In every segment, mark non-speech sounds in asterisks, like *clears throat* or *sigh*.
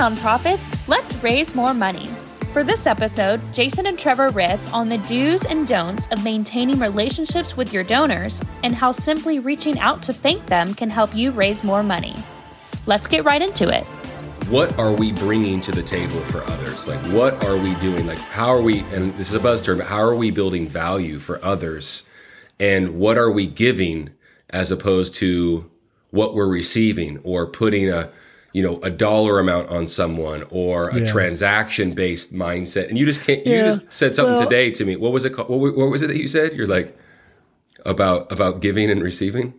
nonprofits, let's raise more money. For this episode, Jason and Trevor riff on the do's and don'ts of maintaining relationships with your donors and how simply reaching out to thank them can help you raise more money. Let's get right into it. What are we bringing to the table for others? Like, what are we doing? Like, how are we, and this is a buzz term, but how are we building value for others? And what are we giving as opposed to what we're receiving or putting a, you know, a dollar amount on someone or a Yeah. transaction based mindset. And you just can't, you Yeah. just said something Well- today to me. What was it called? What, what was it that you said? You're like, about, about giving and receiving?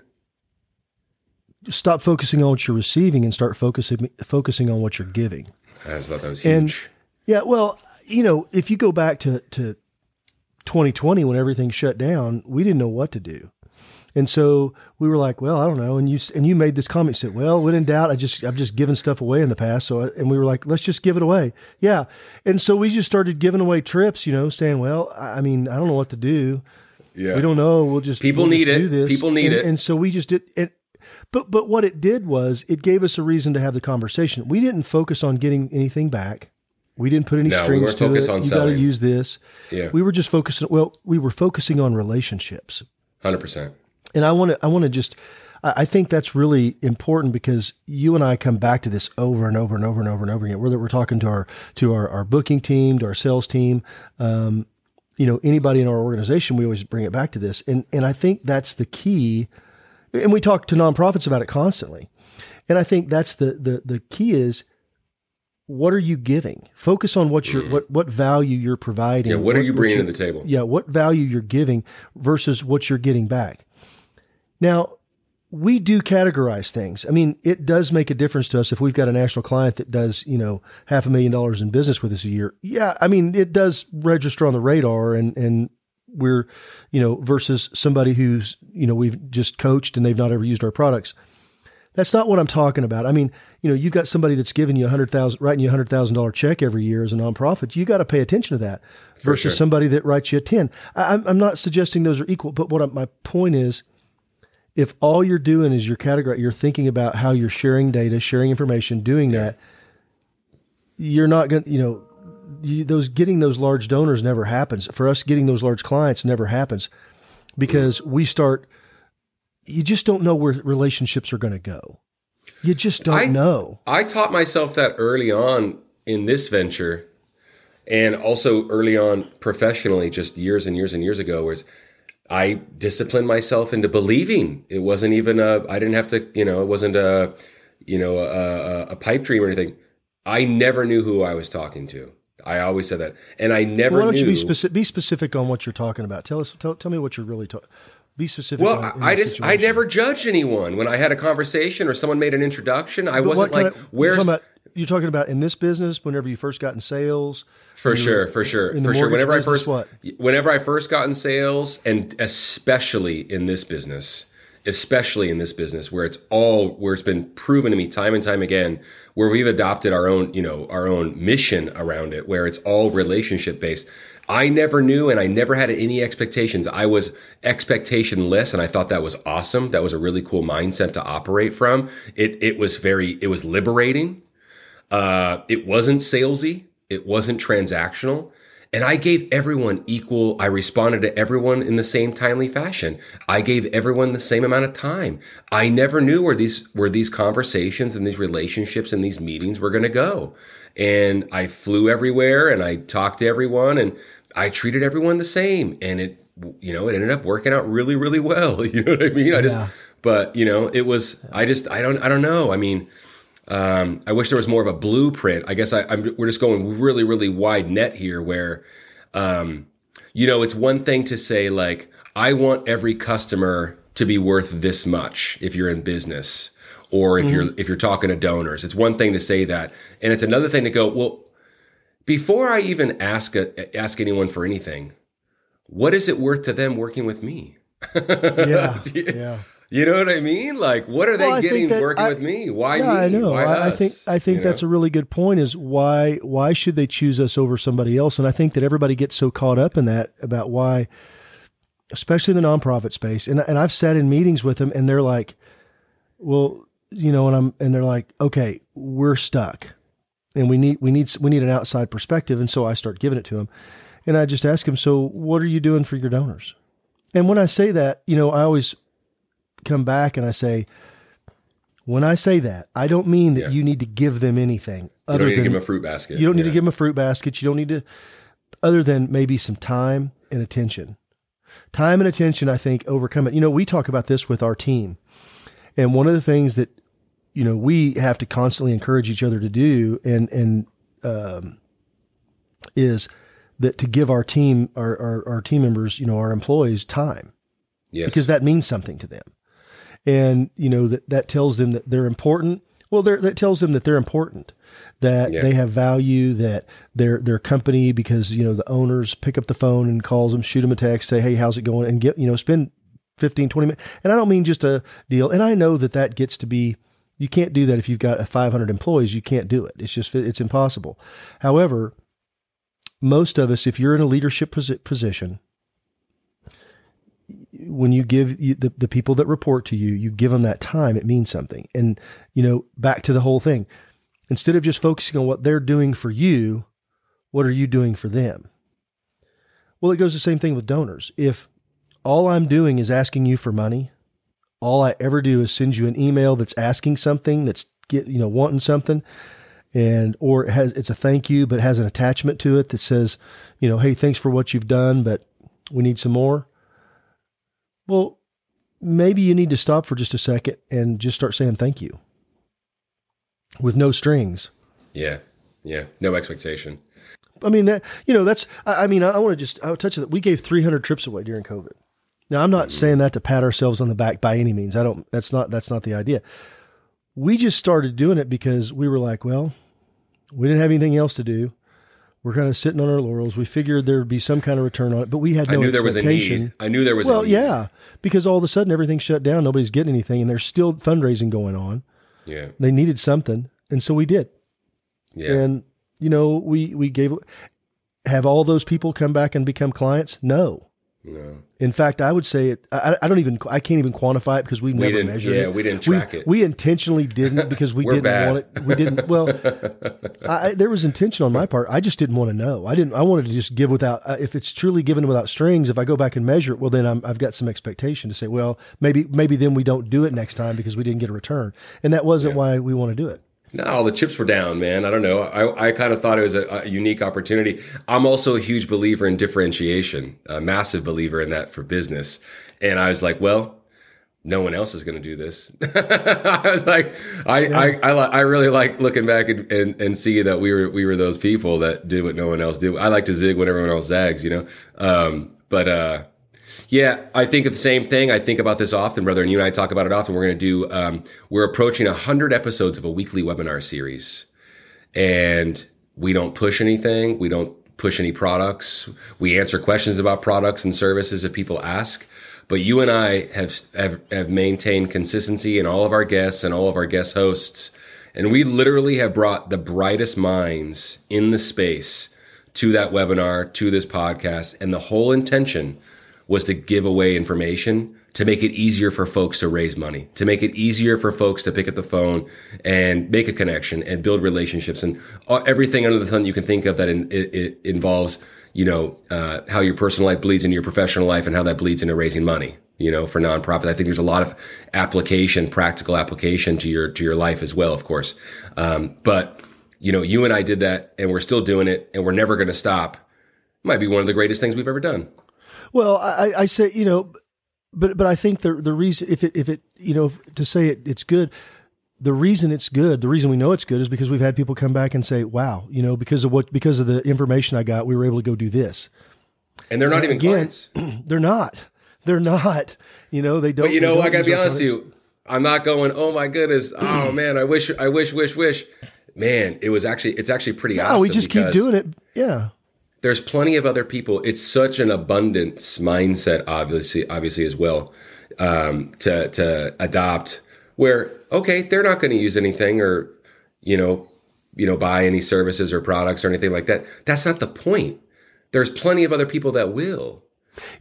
Stop focusing on what you're receiving and start focusing focusing on what you're giving. I just thought that was And- huge. Yeah, well, you know, if you go back to to 2020 when everything shut down, we didn't know what to do. And so we were like, well, I don't know. And you and you made this comment, You said, well, when in doubt, I just I've just given stuff away in the past. So I, and we were like, let's just give it away. Yeah. And so we just started giving away trips, you know, saying, well, I mean, I don't know what to do. yeah. We don't know. We'll just People we'll need just it. do this. People need and, it. And so we just did it. But but what it did was it gave us a reason to have the conversation. We didn't focus on getting anything back. We didn't put any No, we strings weren't to it. you got to use this. Yeah. We were just focusing. Well, we were focusing on relationships, Hundred percent. And I want to. I want to just. I think that's really important because you and I come back to this over and over and over and over and over again. Whether we're talking to our to our, our booking team, to our sales team, um, you know, anybody in our organization, we always bring it back to this. And and I think that's the key. And we talk to nonprofits about it constantly. And I think that's the the the key is what are you giving? Focus on what you're what what value you're providing. Yeah. What are you bringing to the table? yeah, what value you're giving versus what you're getting back. Now, we do categorize things. I mean, it does make a difference to us if we've got a national client that does, you know, half a million dollars in business with us a year. Yeah, I mean, it does register on the radar and and we're, you know, versus somebody who's, you know, we've just coached and they've not ever used our products. That's not what I'm talking about. I mean, you know, you've got somebody that's giving you a hundred thousand, writing you a hundred thousand dollar check every year as a nonprofit. You got to pay attention to that versus sure. somebody that writes you a ten. I, I'm, I'm not suggesting those are equal, but what I, my point is, if all you're doing is you're categorizing, you're thinking about how you're sharing data, sharing information, doing that, you're not going to, you know, you, those getting those large donors never happens. For us, getting those large clients never happens because mm. we start. You just don't know where relationships are going to go. You just don't I- know. I taught myself that early on in this venture and also early on professionally, just years and years and years ago, was I disciplined myself into believing it wasn't even a, I didn't have to, you know, it wasn't a, you know, a, a, pipe dream or anything. I never knew who I was talking to. I always said that. And I never Why don't knew. you be specific? Be specific on what you're talking about. Tell us. Tell, tell me what you're really talking. Be specific. well, on, I just, I never judged anyone when I had a conversation or someone made an introduction. I But wasn't like, of- where's, about, you're talking about in this business whenever you first got in sales. For sure, for sure, for sure. Whenever I first, what? whenever I first got in sales, and especially in this business, especially in this business where it's all where it's been proven to me time and time again, where we've adopted our own, you know, our own mission around it, where it's all relationship based. I never knew, and I never had any expectations. I was expectationless, and I thought that was awesome. That was a really cool mindset to operate from. It it was very, it was liberating. Uh, it wasn't salesy. It wasn't transactional. And I gave everyone equal, I responded to everyone in the same timely fashion. I gave everyone the same amount of time. I never knew where these, where these conversations and these relationships and these meetings were going to go. And I flew everywhere and I talked to everyone and I treated everyone the same. And it, you know, it ended up working out really, really well. *laughs* You know what I mean? I just, but you know, it was, I just, I don't, I don't know. I mean, um, I wish there was more of a blueprint. I guess I, I'm, we're just going really, really wide net here where, um, you know, it's one thing to say like, I want every customer to be worth this much if you're in business or if you're, if you're talking to donors. It's one thing to say that. And it's another thing to go, well, before I even ask a, ask anyone for anything, what is it worth to them working with me? *laughs* Yeah, yeah. You know what I mean? Like, what are Well, they think getting that working I- with me? Why yeah, me? I know. Why I, I think I think You that's know? a really good point. Is why why should they choose us over somebody else? And I think that everybody gets so caught up in that about why, especially in the nonprofit space. And and I've sat in meetings with them, and they're like, "Well, you know," and I'm and they're like, "Okay, we're stuck." and we need we need we need an outside perspective. And so I start giving it to them, and I just ask them, "So what are you doing for your donors?" And when I say that, you know, I always come back and I say, when I say that, I don't mean that Yeah. you need to give them anything other don't need to than give them a fruit basket. you don't need to give them a fruit basket. You don't need to, other than maybe some time and attention. Time and attention, I think, overcome it. You know, we talk about this with our team. And one of the things that, you know, we have to constantly encourage each other to do and, and, um, is that to give our team, our, our, our team members, you know, our employees time Yes. because that means something to them. And, you know, that, that tells them that they're important. Well, they're, that tells them that they're important, that Yeah. they have value, that their, their company, because, you know, the owners pick up the phone and calls them, shoot them a text, say, Hey, how's it going? And get, you know, spend 15, 20 minutes. And I don't mean just a deal. And I know that that gets to be, you can't do that if you've got a 500 employees. You can't do it. It's just, it's impossible. However, most of us, if you're in a leadership posi- position, when you give you, the, the people that report to you, you give them that time, it means something. And, you know, back to the whole thing, instead of just focusing on what they're doing for you, what are you doing for them? Well, it goes the same thing with donors. If all I'm doing is asking you for money, all I ever do is send you an email that's asking something, that's get, you know, wanting something, and or it has it's a thank you, but has an attachment to it that says, you know, hey, thanks for what you've done, but we need some more. Well, maybe you need to stop for just a second and just start saying thank you with no strings. Yeah. Yeah. No expectation. I mean, that, you know, that's, I I mean, I, I want to just, I'll touch that. We gave 300 trips away during COVID. Now, I'm not mm-hmm. saying that to pat ourselves on the back by any means. I don't, that's not, that's not the idea. We just started doing it because we were like, well, we didn't have anything else to do. We're kind of sitting on our laurels. We figured there would be some kind of return on it, but we had no I knew there was a expectation. need. I knew there was Well, a need. yeah, because all of a sudden everything's shut down. Nobody's getting anything, and there's still fundraising going on. Yeah. They needed something, and so we did. Yeah. And you know, we we gave. Have all those people come back and become clients? No. No. In fact, I would say it. I, I don't even. I can't even quantify it because we've We never measured yeah, it. we didn't We- track it. We intentionally didn't because we *laughs* didn't bad. want it. We didn't. Well, I, I, there was intention on my part. I just didn't want to know. I didn't. I wanted to just give without. Uh, if it's truly given without strings, if I go back and measure it, well, then I'm, I've got some expectation to say, well, maybe maybe then we don't do it next time because we didn't get a return, and that wasn't why we want to do it. No, all the chips were down, man. I don't know. I, I kind of thought it was a, a unique opportunity. I'm also a huge believer in differentiation, a massive believer in that for business. And I was like, well, no one else is going to do this. *laughs* I was like, I, I, I, I really like looking back and, and, and see that we were, we were those people that did what no one else did. I like to zig when everyone else zags, you know? Um, but, uh, yeah, I think of the same thing. I think about this often, brother, and you and I talk about it often. We're going to do, um, we're approaching 100 episodes of a weekly webinar series. And we don't push anything. We don't push any products. We answer questions about products and services if people ask. But you and I have, have, have maintained consistency in all of our guests and all of our guest hosts. And we literally have brought the brightest minds in the space to that webinar, to this podcast. And the whole intention was to give away information to make it easier for folks to raise money, to make it easier for folks to pick up the phone and make a connection and build relationships and everything under the sun you can think of that in, it, it involves, you know, uh, how your personal life bleeds into your professional life and how that bleeds into raising money. You know, for nonprofits, I think there's a lot of application, practical application to your to your life as well, of course. Um, but you know, you and I did that, and we're still doing it, and we're never going to stop. Might be one of the greatest things we've ever done. Well, I, I say you know, but but I think the the reason if it if it you know to say it it's good, the reason it's good, the reason we know it's good is because we've had people come back and say, "Wow, you know, because of what because of the information I got, we were able to go do this." And they're not even Again, clients. *clears throat* They're not. They're not. You know, they don't. But you know, I gotta be honest with you. I'm not going. Oh my goodness. *clears throat* Oh man, I wish. I wish. Wish. Wish. Man, it was actually. It's actually pretty No, awesome. we just keep doing it. Yeah. There's plenty of other people. It's such an abundance mindset, obviously, obviously as well, um, to to adopt. Where okay, they're not going to use anything or you know, you know, buy any services or products or anything like that. That's not the point. There's plenty of other people that will.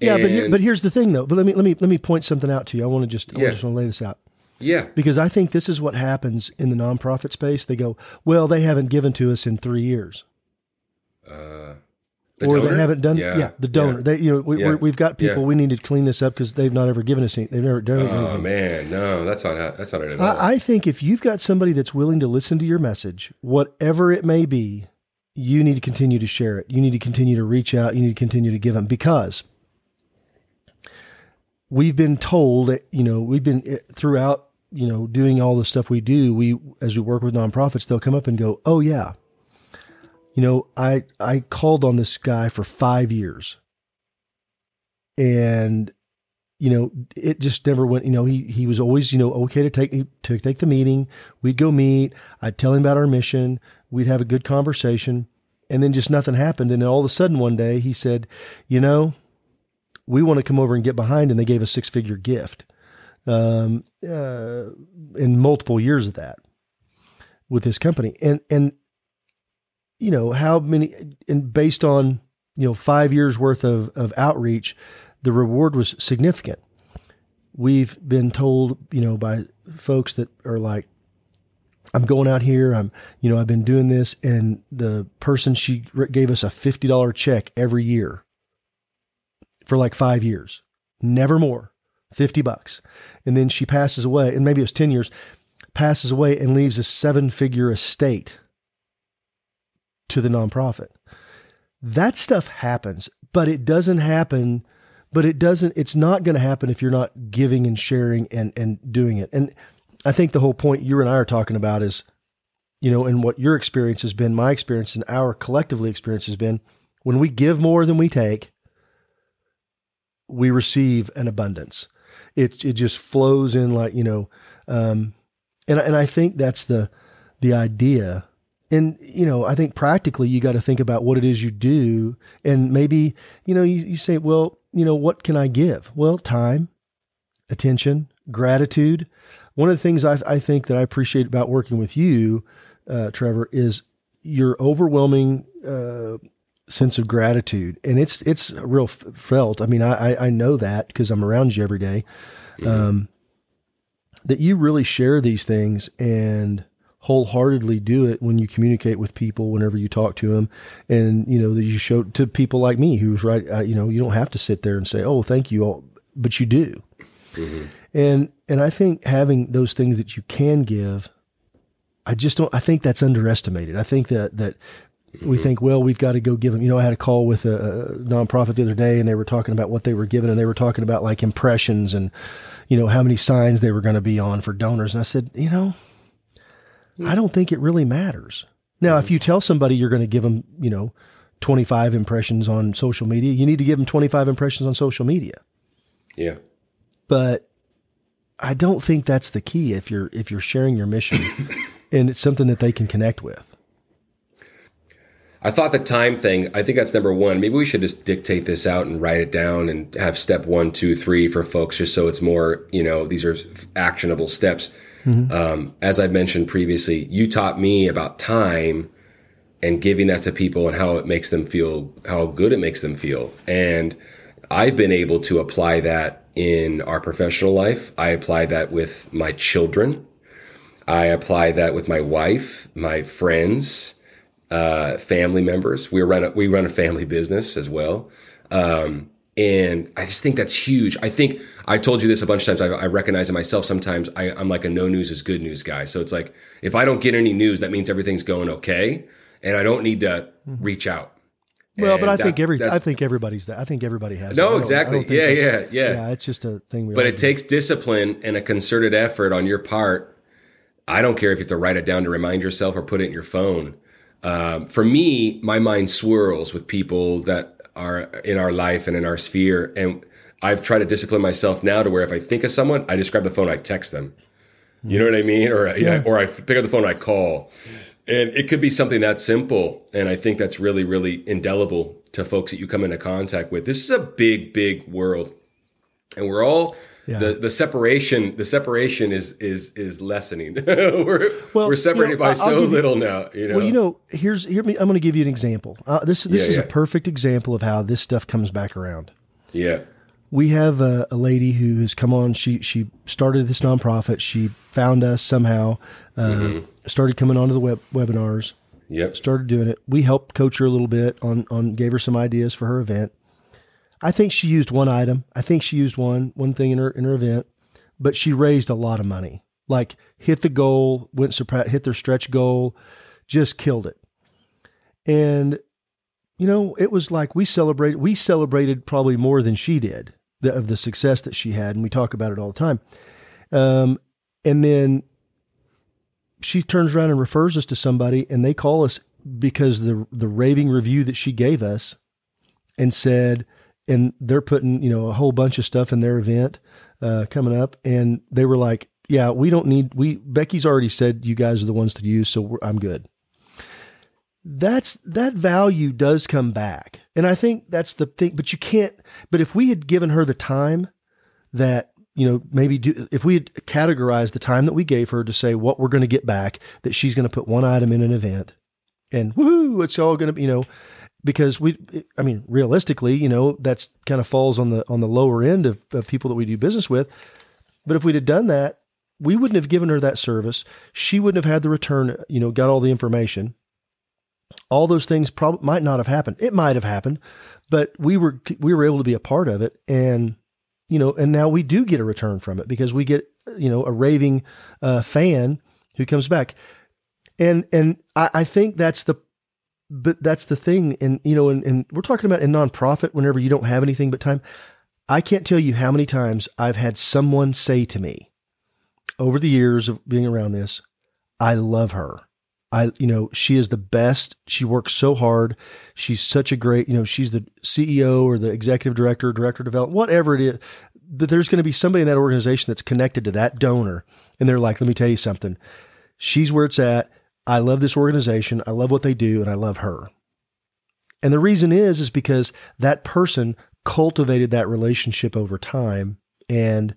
Yeah, but here, but here's the thing though. But let me let me let me point something out to you. I want to just I Yeah. just want to lay this out. Yeah. Because I think this is what happens in the nonprofit space. They go, well, they haven't given to us in three years. Uh, the or donor? they haven't done, yeah, yeah the donor. Yeah. They, you know, we, have got people. We need to clean this up because they've not ever given us. Any, they've never done. Oh anything. man, no, that's not that's not it at all. I, I think if you've got somebody that's willing to listen to your message, whatever it may be, you need to continue to share it. You need to continue to reach out. You need to continue to give them because we've been told that, you know, we've been eh, throughout, you know, doing all the stuff we do. We, as we work with nonprofits, they'll come up and go, Oh yeah. You know, I, I called on this guy for five years and you know, it just never went, you know, he, he was always, you know, okay to take, to take the meeting. We'd go meet. I'd tell him about our mission. We'd have a good conversation and then just nothing happened. And then all of a sudden one day he said, you know, we want to come over and get behind. And they gave a six figure gift, um, uh, in multiple years of that with his company. And, and, you know, how many, and based on, you know, five years worth of, of outreach, the reward was significant. We've been told, you know, by folks that are like, I'm going out here. I'm, you know, I've been doing this. And the person, she gave us a $50 check every year for like five years, never more, 50 bucks. And then she passes away, and maybe it was 10 years, passes away and leaves a seven figure estate to the nonprofit. That stuff happens, but it doesn't happen but it doesn't it's not going to happen if you're not giving and sharing and and doing it and i think the whole point you and i are talking about is you know and what your experience has been my experience and our collectively experience has been when we give more than we take we receive an abundance it it just flows in like you know um and and i think that's the the idea and you know i think practically you got to think about what it is you do and maybe you know you, you say well you know, what can I give? Well, time, attention, gratitude. One of the things I, I think that I appreciate about working with you, uh, Trevor, is your overwhelming uh, sense of gratitude, and it's it's real f- felt. I mean, I I know that because I'm around you every day. Mm-hmm. Um, that you really share these things and wholeheartedly do it when you communicate with people whenever you talk to them and you know that you show to people like me who's right uh, you know you don't have to sit there and say oh thank you all but you do mm-hmm. and and i think having those things that you can give i just don't i think that's underestimated i think that that we mm-hmm. think, well, we've got to go give them. You know, I had a call with a, a, nonprofit the other day, and they were talking about what they were given, and they were talking about like impressions and, you know, how many signs they were going to be on for donors. And I said, you know, I don't think it really matters. Now, if you mm-hmm. tell somebody you're going to give them, you know, 25 impressions on social media, you need to give them 25 impressions on social media. Yeah. But I don't think that's the key if you're if you're sharing your mission *coughs* and it's something that they can connect with. I thought the time thing, I think that's number one. Maybe we should just dictate this out and write it down and have step one, two, three for folks just so it's more, you know, these are actionable steps. Mm-hmm. Um, as I mentioned previously, you taught me about time and giving that to people and how it makes them feel, how good it makes them feel. And I've been able to apply that in our professional life. I apply that with my children. I apply that with my wife, my friends, uh, family members. We run a, we run a family business as well. Um, and I just think that's huge. I think I've told you this a bunch of times. I, I recognize it myself sometimes. I, am like a no news is good news guy. So it's like if I don't get any news, that means everything's going okay, and I don't need to mm-hmm. reach out. Well, and but I that, think every I think everybody's that. I think everybody has. No, exactly. Yeah, yeah, yeah. Yeah, it's just a thing. but it do. takes discipline and a concerted effort on your part. I don't care if you have to write it down to remind yourself or put it in your phone. Um, for me, my mind swirls with people that are in our life and in our sphere. And I've tried to discipline myself now to where if I think of someone, I just grab the phone, I text them. You know what I mean? Or yeah. or I pick up the phone, I call. And it could be something that simple. And I think that's really, really indelible to folks that you come into contact with. This is a big, big world. And we're all yeah. the the separation the separation is is is lessening. *laughs* we're well, we're separated you know, by I'll so little you, now. You know. Well, you know, here's here. Me, I'm going to give you an example. Uh, this this yeah, is yeah. a perfect example of how this stuff comes back around. Yeah. we have a, a, lady who has come on. She she started this nonprofit. She found us somehow. Uh, mm-hmm. Started coming onto the web webinars. Yep. Started doing it. We helped coach her a little bit on on gave her some ideas for her event. I think she used one item. I think she used one one thing in her in her event, but she raised a lot of money. Like hit the goal, went hit their stretch goal, just killed it. And you know, it was like we celebrated we celebrated probably more than she did the, of the success that she had, and we talk about it all the time. Um, and then she turns around and refers us to somebody, and they call us because the the raving review that she gave us, and said, and they're putting you know a whole bunch of stuff in their event uh, coming up, and they were like, "Yeah, we don't need we Becky's already said you guys are the ones to use, so I'm good." That's that value does come back, and I think that's the thing. But you can't. But if we had given her the time that you know, maybe do, if we had categorized the time that we gave her to say what we're going to get back, that she's going to put one item in an event and woohoo, it's all going to be, you know, because we, I mean, realistically, you know, that's kind of falls on the, on the lower end of, of people that we do business with. But if we'd have done that, we wouldn't have given her that service. She wouldn't have had the return, you know, got all the information. All those things probably might not have happened. It might have happened, but we were, we were able to be a part of it. And you know, and now we do get a return from it because we get, you know, a raving uh, fan who comes back. And, and I, I think that's the, but that's the thing. And, you know, and, and we're talking about in nonprofit, whenever you don't have anything but time, I can't tell you how many times I've had someone say to me over the years of being around this, I love her. I, you know, she is the best. She works so hard. She's such a great, you know, she's the CEO or the executive director, director of development, whatever it is. That there's going to be somebody in that organization that's connected to that donor. And they're like, let me tell you something. She's where it's at. I love this organization. I love what they do and I love her. And the reason is, is because that person cultivated that relationship over time and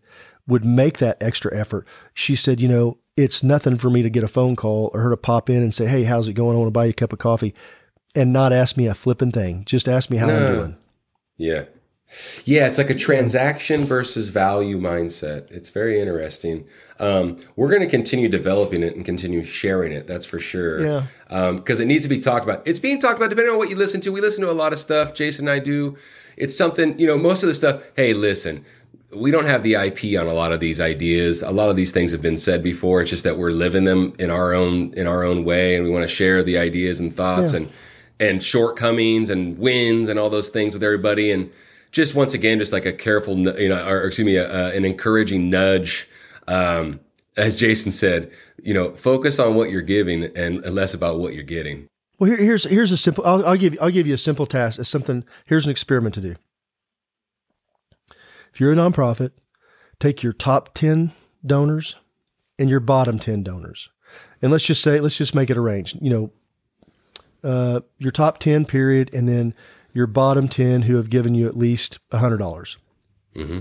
would make that extra effort. She said, you know, it's nothing for me to get a phone call or her to pop in and say, Hey, how's it going? I want to buy you a cup of coffee and not ask me a flipping thing. Just ask me how no. I'm doing. Yeah. Yeah, it's like a transaction versus value mindset. It's very interesting. Um, we're going to continue developing it and continue sharing it. That's for sure. Yeah. Because um, it needs to be talked about. It's being talked about depending on what you listen to. We listen to a lot of stuff. Jason and I do. It's something, you know, most of the stuff. Hey, listen, we don't have the IP on a lot of these ideas. A lot of these things have been said before. It's just that we're living them in our own in our own way, and we want to share the ideas and thoughts yeah. and and shortcomings and wins and all those things with everybody. And just once again, just like a careful, you know, or excuse me, a, a, an encouraging nudge. Um, as Jason said, you know, focus on what you're giving and less about what you're getting. Well, here, here's here's a simple. I'll, I'll give you, I'll give you a simple task. As something. Here's an experiment to do. If you're a nonprofit, take your top 10 donors and your bottom 10 donors. And let's just say, let's just make it arranged. You know, uh, your top 10 period, and then your bottom 10 who have given you at least 100. dollars mm-hmm.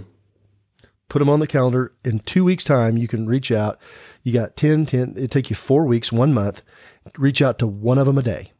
Put them on the calendar. In two weeks' time, you can reach out. You got 10, 10. It take you four weeks, one month. Reach out to one of them a day.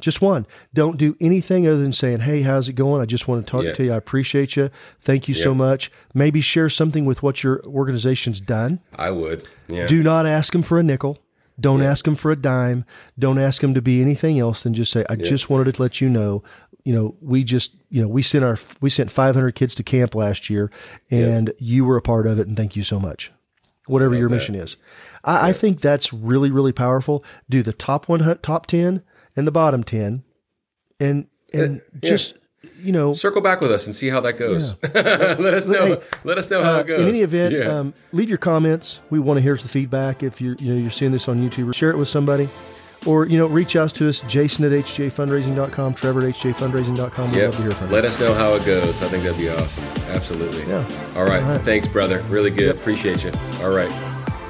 Just one. Don't do anything other than saying, Hey, how's it going? I just want to talk yeah. to you. I appreciate you. Thank you yeah. so much. Maybe share something with what your organization's done. I would. Yeah. Do not ask them for a nickel. Don't ask them for a dime. Don't ask them to be anything else than just say, I just wanted to let you know, you know, we just, you know, we sent our, we sent 500 kids to camp last year and you were a part of it. And thank you so much. Whatever your that. mission is. I, I think that's really, really powerful. Do the top one, top 10 and the bottom 10 and and uh, yeah. just you know circle back with us and see how that goes yeah. *laughs* let us know hey, let us know how uh, it goes in any event yeah. um, leave your comments we want to hear the feedback if you're you know you're seeing this on youtube share it with somebody or you know reach out to us jason at hgafundraising.com trevor at hgafundraising.com we'd yep. love to hear from you let us know how it goes i think that'd be awesome absolutely yeah all right, all right. thanks brother really good yep. appreciate you all right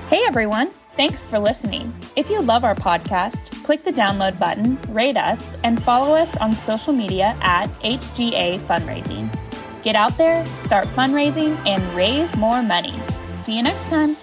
hey everyone Thanks for listening. If you love our podcast, click the download button, rate us, and follow us on social media at HGA Fundraising. Get out there, start fundraising, and raise more money. See you next time.